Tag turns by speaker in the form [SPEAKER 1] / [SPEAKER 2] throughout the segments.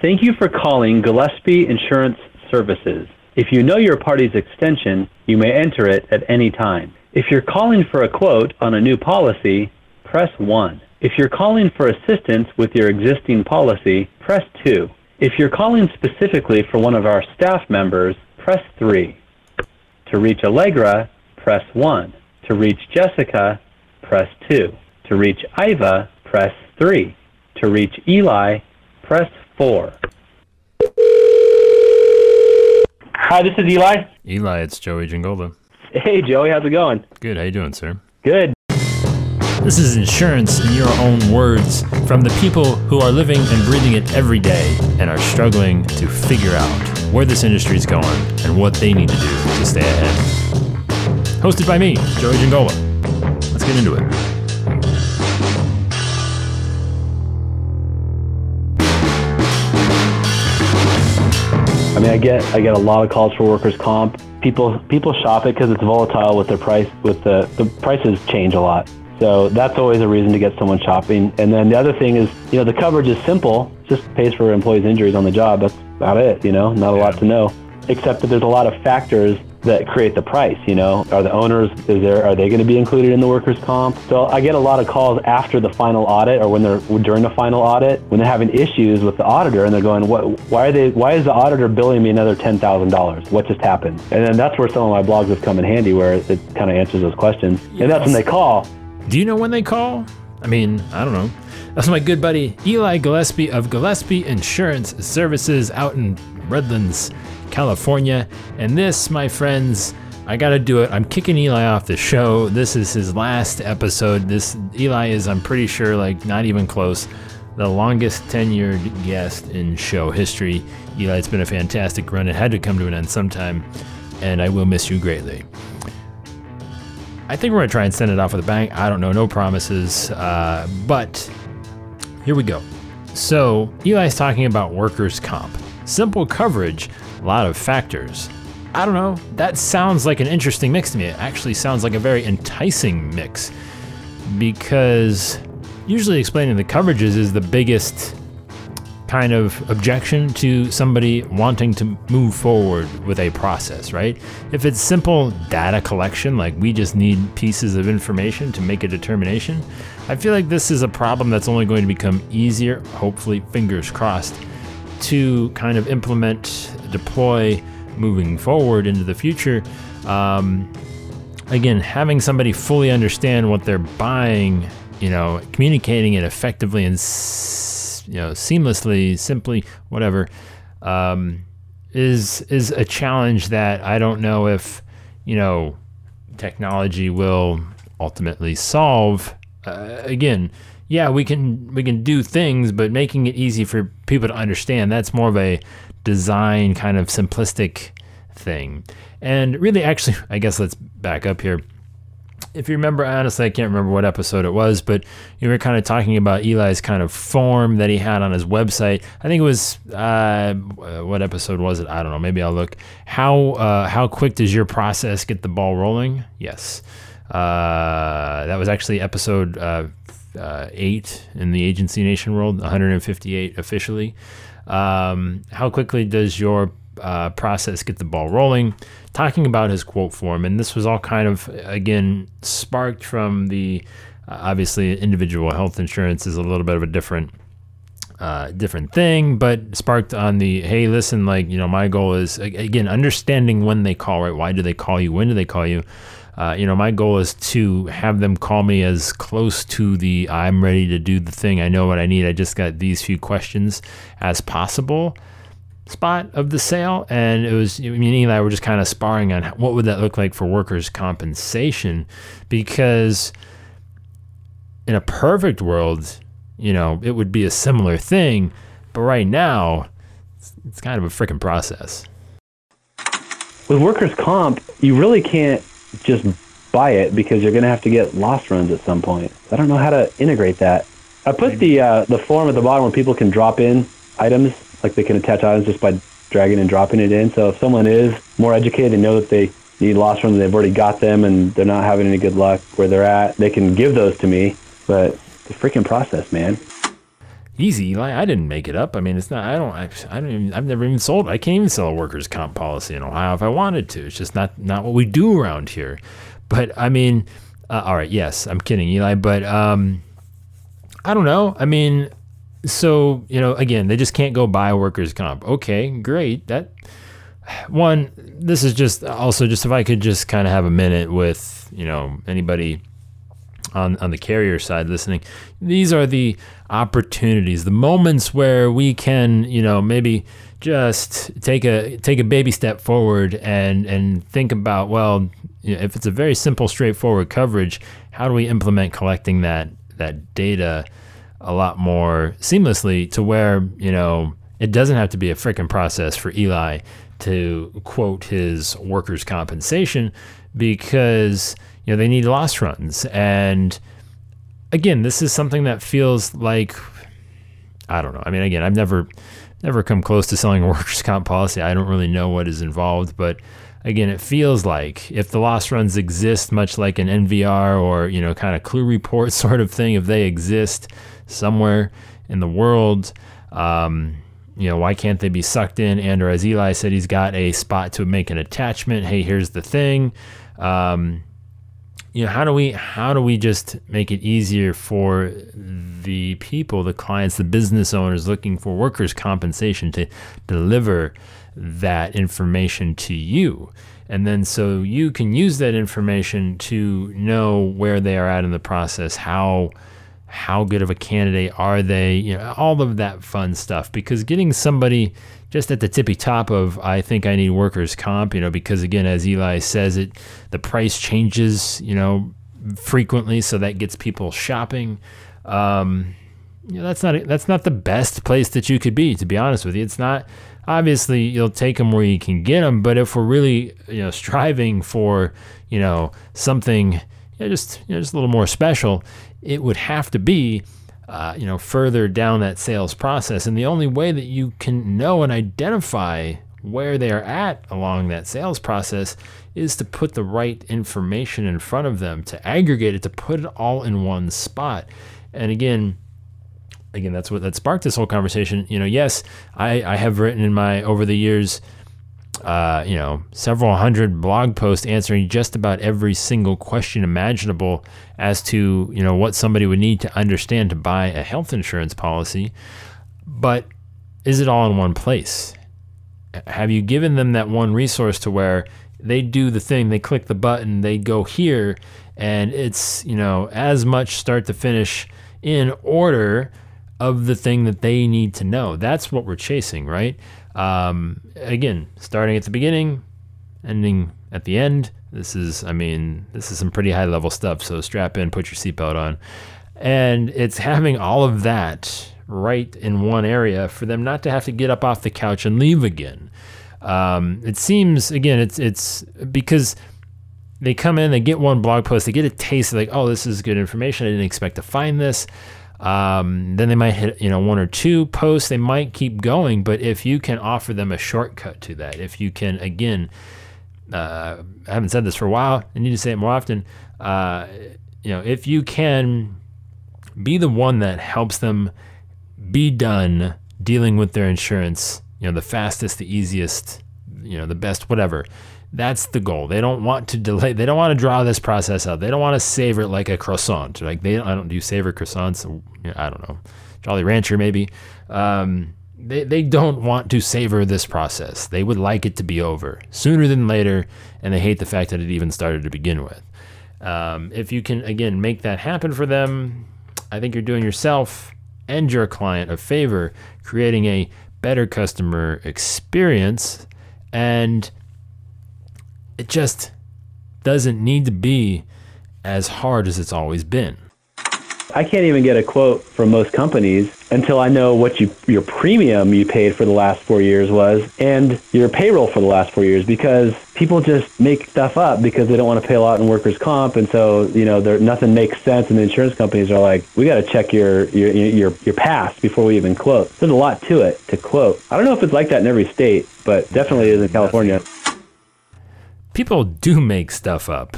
[SPEAKER 1] Thank you for calling Gillespie Insurance Services. If you know your party's extension, you may enter it at any time. If you're calling for a quote on a new policy, press 1. If you're calling for assistance with your existing policy, press 2. If you're calling specifically for one of our staff members, press 3. To reach Allegra, press 1. To reach Jessica, press 2. To reach Iva, press 3. To reach Eli, press 4. Hi, this is Eli.
[SPEAKER 2] Eli, it's Joey Giangola.
[SPEAKER 1] Hey, Joey, how's it going?
[SPEAKER 2] Good, how you doing, sir?
[SPEAKER 1] Good.
[SPEAKER 2] This is insurance in your own words from the people who are living and breathing it every day and are struggling to figure out where this industry is going and what they need to do to stay ahead. Hosted by me, Joey Giangola. Let's get into it.
[SPEAKER 1] Mean, I get I get a lot of calls for workers' comp. People people shop it because it's volatile with their price. With the the prices change a lot, so that's always a reason to get someone shopping. And then the other thing is, you know, the coverage is simple. It just pays for employees' injuries on the job. That's about it. You know, not a lot to know, except that there's a lot of factors that create the price. You know, are the owners is there are they going to be included in the workers' comp? So I get a lot of calls after the final audit or when they're during the final audit when they're having issues with the auditor and they're going, what? Why are they? Why is the auditor billing me another ten thousand dollars? What just happened? And then that's where some of my blogs have come in handy, where it kind of answers those questions. And that's when they call.
[SPEAKER 2] Do you know when they call? I mean, I don't know. That's my good buddy Eli Gillespie of Gillespie Insurance Services out in Redlands, California. And this, my friends, I gotta do it. I'm kicking Eli off the show. This is his last episode. This Eli is, I'm pretty sure, like not even close, the longest tenured guest in show history. Eli, it's been a fantastic run. It had to come to an end sometime, and I will miss you greatly. I think we're gonna try and send it off with a bang. I don't know, no promises, uh, but here we go. So Eli's talking about workers' comp, simple coverage, a lot of factors. I don't know. That sounds like an interesting mix to me. It actually sounds like a very enticing mix because usually explaining the coverages is the biggest kind of objection to somebody wanting to move forward with a process, right? If it's simple data collection, like we just need pieces of information to make a determination, I feel like this is a problem that's only going to become easier, hopefully, fingers crossed, to kind of implement, deploy moving forward into the future. Um, again, having somebody fully understand what they're buying, you know, communicating it effectively and you know seamlessly, simply, whatever, um, is is a challenge that I don't know if you know technology will ultimately solve. Uh, again, yeah, we can we can do things, but making it easy for people to understand that's more of a design kind of simplistic thing. And really, actually, I guess let's back up here. If you remember, honestly, I can't remember what episode it was, but you were kind of talking about Eli's kind of form that he had on his website. I think it was uh, what episode was it? I don't know. Maybe I'll look. How uh, how quick does your process get the ball rolling? Yes, uh, that was actually episode uh, uh, eight in the Agency Nation world, 158 officially. Um, how quickly does your uh, process get the ball rolling? Talking about his quote form, and this was all kind of again sparked from the uh, obviously individual health insurance is a little bit of a different uh, different thing, but sparked on the hey, listen, like you know, my goal is again understanding when they call, right? Why do they call you? When do they call you? Uh, you know, my goal is to have them call me as close to the I'm ready to do the thing. I know what I need. I just got these few questions as possible spot of the sale. And it was, me and Eli were just kind of sparring on what would that look like for workers' compensation because in a perfect world, you know, it would be a similar thing. But right now, it's, it's kind of a freaking process.
[SPEAKER 1] With workers' comp, you really can't just buy it because you're going to have to get loss runs at some point. I don't know how to integrate that. I put the uh, the form at the bottom where people can drop in items, like they can attach items just by dragging and dropping it in. So if someone is more educated and know that they need loss runs, they've already got them, and they're not having any good luck where they're at, they can give those to me. But the freaking process, man.
[SPEAKER 2] Easy, Eli. I didn't make it up. I mean, it's not. I don't. I, I don't. Even, I've never even sold. I can't even sell a workers' comp policy in Ohio if I wanted to. It's just not not what we do around here. But I mean, uh, all right. Yes, I'm kidding, Eli. But um, I don't know. I mean, so you know, again, they just can't go buy workers' comp. Okay, great. That one. This is just also just if I could just kind of have a minute with you know anybody on, on the carrier side listening, these are the opportunities, the moments where we can, you know, maybe just take a take a baby step forward and and think about, well, you know, if it's a very simple, straightforward coverage, how do we implement collecting that that data a lot more seamlessly to where, you know, it doesn't have to be a freaking process for Eli to quote his workers' compensation because you know they need loss runs. And again this is something that feels like i don't know. I mean again i've never never come close to selling a workers comp policy. I don't really know what is involved. But again it feels like if the loss runs exist much like an MVR or you know kind of clue report sort of thing if they exist somewhere in the world um, you know why can't they be sucked in? And or as eli said he's got a spot to make an attachment. Hey here's the thing. Um, you know how do we how do we just make it easier for the people the clients the business owners looking for workers compensation to deliver that information to you? And then so you can use that information to know where they are at in the process how how good of a candidate are they you know all of that fun stuff. Because getting somebody just at the tippy top of I think I need workers comp, you know, because again, as Eli says, it the price changes, you know, frequently, so that gets people shopping. Um, you know, that's not that's not the best place that you could be, to be honest with you. It's not. Obviously, you'll take them where you can get them, but if we're really, you know, striving for, you know, something, you know, just you know, just a little more special, it would have to be uh, you know, further down that sales process. And the only way that you can know and identify where they are at along that sales process is to put the right information in front of them, to aggregate it, to put it all in one spot. And again, again, that's what that sparked this whole conversation. You know, yes, I, I have written in my over the years uh, you know, several hundred blog posts answering just about every single question imaginable as to, you know, what somebody would need to understand to buy a health insurance policy. But is it all in one place? Have you given them that one resource to where they do the thing, they click the button, they go here, and it's, you know, as much start to finish in order of the thing that they need to know? That's what we're chasing, right? Um, again, starting at the beginning, ending at the end. This is, I mean, this is some pretty high level stuff. So strap in, put your seatbelt on. And it's having all of that right in one area for them not to have to get up off the couch and leave again. Um, it seems, again, it's, it's because they come in, they get one blog post, they get a taste, like, oh, this is good information. I didn't expect to find this. Um, then they might hit, you know, one or two posts. They might keep going, but if you can offer them a shortcut to that, if you can, again, uh, I haven't said this for a while. I need to say it more often. Uh, you know, if you can be the one that helps them be done dealing with their insurance, you know, the fastest, the easiest, you know, the best, whatever. That's the goal. They don't want to delay. They don't want to draw this process out. They don't want to savor it like a croissant. Like they, I don't do savor croissants. I don't know, Jolly Rancher maybe. Um, they they don't want to savor this process. They would like it to be over sooner than later, and they hate the fact that it even started to begin with. Um, if you can again make that happen for them, I think you're doing yourself and your client a favor, creating a better customer experience and it just doesn't need to be as hard as it's always been.
[SPEAKER 1] I can't even get a quote from most companies until I know what you, your premium you paid for the last four years was and your payroll for the last four years because people just make stuff up because they don't want to pay a lot in workers' comp. And so, you know, nothing makes sense. And the insurance companies are like, we got to check your, your, your, your past before we even quote. There's a lot to it to quote. I don't know if it's like that in every state, but definitely is in California
[SPEAKER 2] people do make stuff up.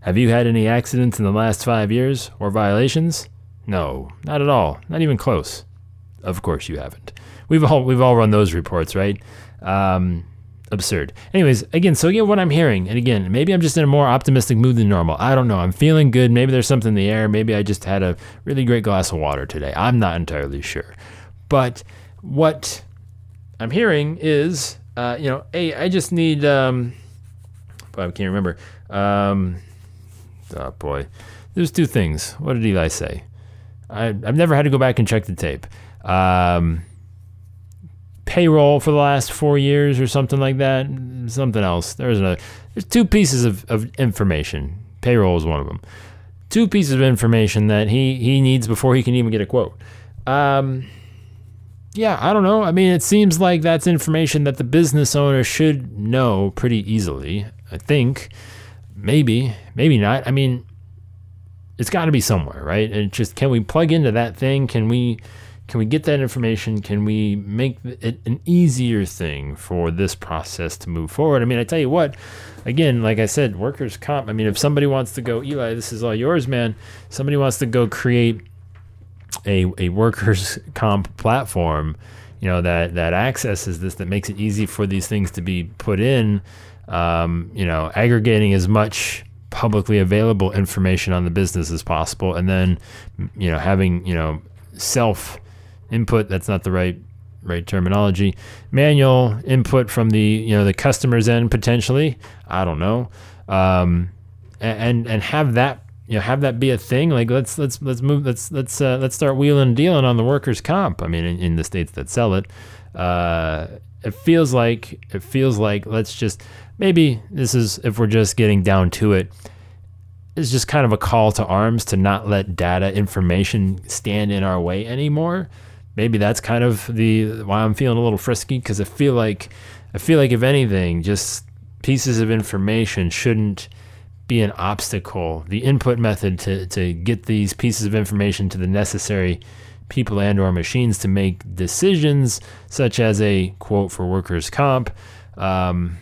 [SPEAKER 2] Have you had any accidents in the last five years or violations? No, not at all. Not even close. Of course you haven't. We've all we've all run those reports, right? Um, absurd. Anyways, again, so again, what I'm hearing, and again, maybe I'm just in a more optimistic mood than normal. I don't know. I'm feeling good. Maybe there's something in the air. Maybe I just had a really great glass of water today. I'm not entirely sure. But what I'm hearing is, uh, you know, hey, I just need, um, I can't remember. Um, oh boy, there's two things. What did Eli say? I, I've never had to go back and check the tape. Um, payroll for the last four years or something like that. Something else. There's a there's two pieces of, of information. Payroll is one of them. Two pieces of information that he he needs before he can even get a quote. Um, yeah, I don't know. I mean, it seems like that's information that the business owner should know pretty easily. I think. Maybe, maybe not. I mean, it's got to be somewhere, right? And just can we plug into that thing? Can we can we get that information? Can we make it an easier thing for this process to move forward? I mean, I tell you what, again, like I said, workers' comp. I mean, if somebody wants to go, Eli, this is all yours, man. Somebody wants to go create a, a workers' comp platform, you know, that, that accesses this, that makes it easy for these things to be put in, um, you know, aggregating as much publicly available information on the business as possible and then you know having you know self input that's not the right right terminology manual input from the you know the customer's end potentially i don't know um, and and have that you know have that be a thing. Like let's let's let's move let's let's uh, let's start wheeling and dealing on the workers comp. I mean in, in the states that sell it. Uh, it feels like it feels like let's just maybe this is if we're just getting down to it. it is just kind of a call to arms to not let data information stand in our way anymore. Maybe that's kind of the why I'm feeling a little frisky because I feel like I feel like if anything, just pieces of information shouldn't be an obstacle. The input method to, to get these pieces of information to the necessary people and or machines to make decisions, such as a quote for workers' comp. Um,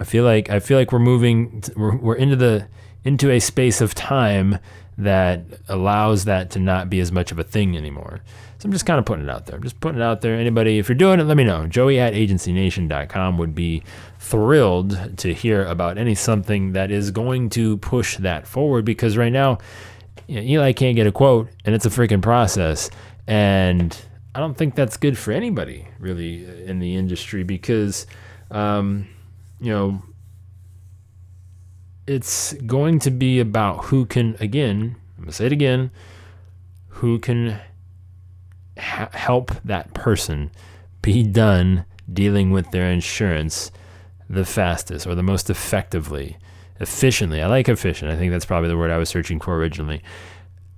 [SPEAKER 2] I feel like I feel like we're moving. We're, we're into the into a space of time that allows that to not be as much of a thing anymore. So I'm just kind of putting it out there. I'm just putting it out there. Anybody, if you're doing it, let me know. Joey at agencynation.com would be thrilled to hear about any something that is going to push that forward because right now, you know, Eli can't get a quote and it's a freaking process. And I don't think that's good for anybody really in the industry because, um, you know, it's going to be about who can, again, I'm going to say it again, who can ha- help that person be done dealing with their insurance the fastest or the most effectively, efficiently. I like efficient. I think that's probably the word I was searching for originally.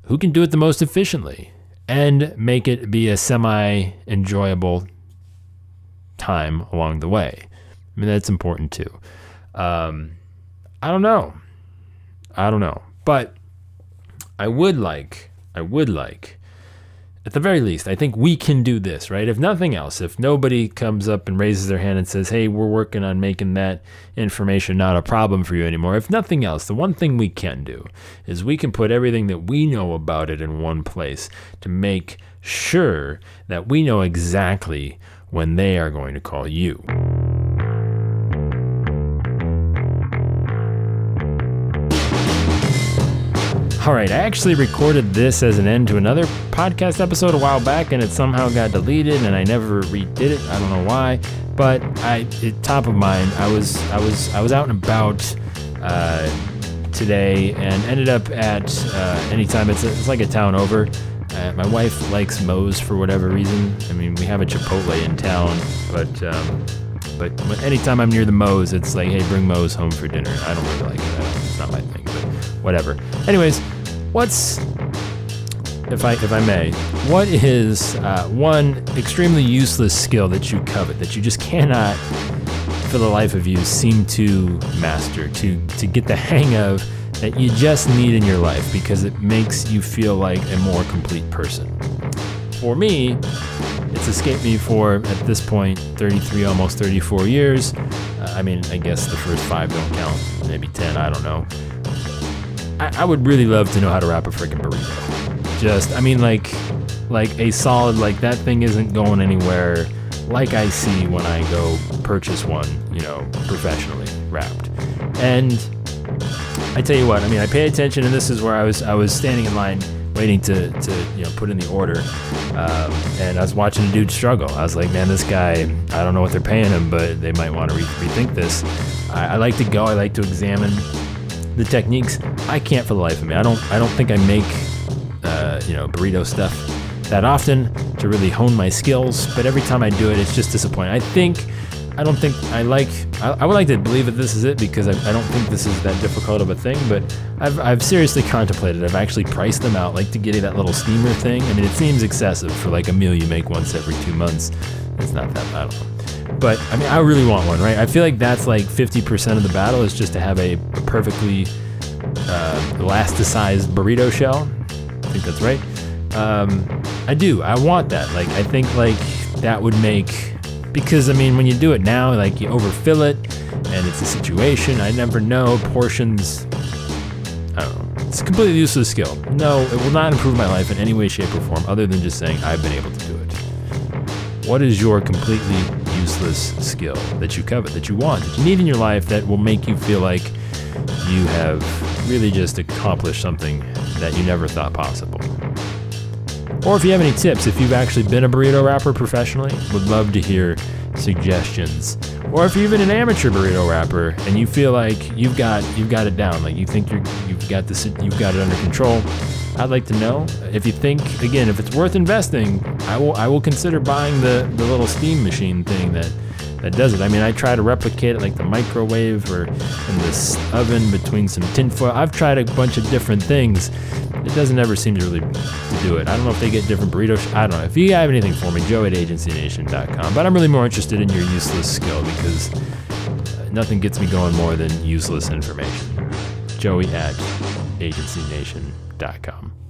[SPEAKER 2] Who can do it the most efficiently and make it be a semi enjoyable time along the way? I mean, that's important too. Um, I don't know. I don't know. But I would like, I would like, at the very least, I think we can do this, right? If nothing else, if nobody comes up and raises their hand and says, hey, we're working on making that information not a problem for you anymore, if nothing else, the one thing we can do is we can put everything that we know about it in one place to make sure that we know exactly when they are going to call you. All right, I actually recorded this as an end to another podcast episode a while back, and it somehow got deleted, and I never redid it. I don't know why, but I, it, top of mind, I was, I was, I was out and about uh, today, and ended up at uh, anytime it's, a, it's like a town over. Uh, my wife likes Moe's for whatever reason. I mean, we have a Chipotle in town, but um, but anytime I'm near the Moe's, it's like, hey, bring Moe's home for dinner. I don't really like it. It's not my thing, but whatever. Anyways, what's if I if I may, what is uh, one extremely useless skill that you covet that you just cannot, for the life of you, seem to master to to get the hang of that you just need in your life because it makes you feel like a more complete person? For me, it's escaped me for at this point 33, almost 34 years. Uh, I mean, I guess the first five don't count, maybe 10, I don't know. I, I would really love to know how to wrap a freaking burrito. Just, I mean, like, like a solid like that thing isn't going anywhere like I see when I go purchase one, you know, professionally wrapped. And I tell you what, I mean, I pay attention, and this is where I was I was standing in line waiting to, to you know put in the order, um, and I was watching a dude struggle. I was like, man, this guy, I don't know what they're paying him, but they might want to re- rethink this. I, I like to go, I like to examine the techniques. I can't for the life of me. I don't I don't think I make uh, you know burrito stuff that often to really hone my skills, but every time I do it, it's just disappointing. I think I don't think I like. I, I, would like to believe that this is it because I, I, don't think this is that difficult of a thing. But I've, I've seriously contemplated. I've actually priced them out, like to get you that little steamer thing. I mean, it seems excessive for like a meal you make once every two months. It's not that bad. But I mean, I really want one, right? I feel like that's like 50% of the battle is just to have a, perfectly uh, elasticized burrito shell. I think that's right. Um, I do. I want that. Like, I think like that would make because I mean, when you do it now, like you overfill it, and it's a situation. I never know portions. I don't know. It's a completely useless skill. No, it will not improve my life in any way, shape, or form, other than just saying I've been able to do it. What is your completely useless skill that you covet, that you want, that you need in your life that will make you feel like you have really just accomplished something that you never thought possible? Or if you have any tips, if you've actually been a burrito wrapper professionally, would love to hear suggestions. Or if you're even an amateur burrito wrapper and you feel like you've got you've got it down, like you think you're you've got this you've got it under control, I'd like to know if you think again if it's worth investing. I will I will consider buying the the little steam machine thing that that does it. I mean, I try to replicate it like the microwave or in this oven between some tinfoil. I've tried a bunch of different things, it doesn't ever seem to really do it. I don't know if they get different burritos. I don't know. If you have anything for me, joe at agencynation.com. But I'm really more interested in your useless skill because uh, nothing gets me going more than useless information. Joey at agencynation.com com.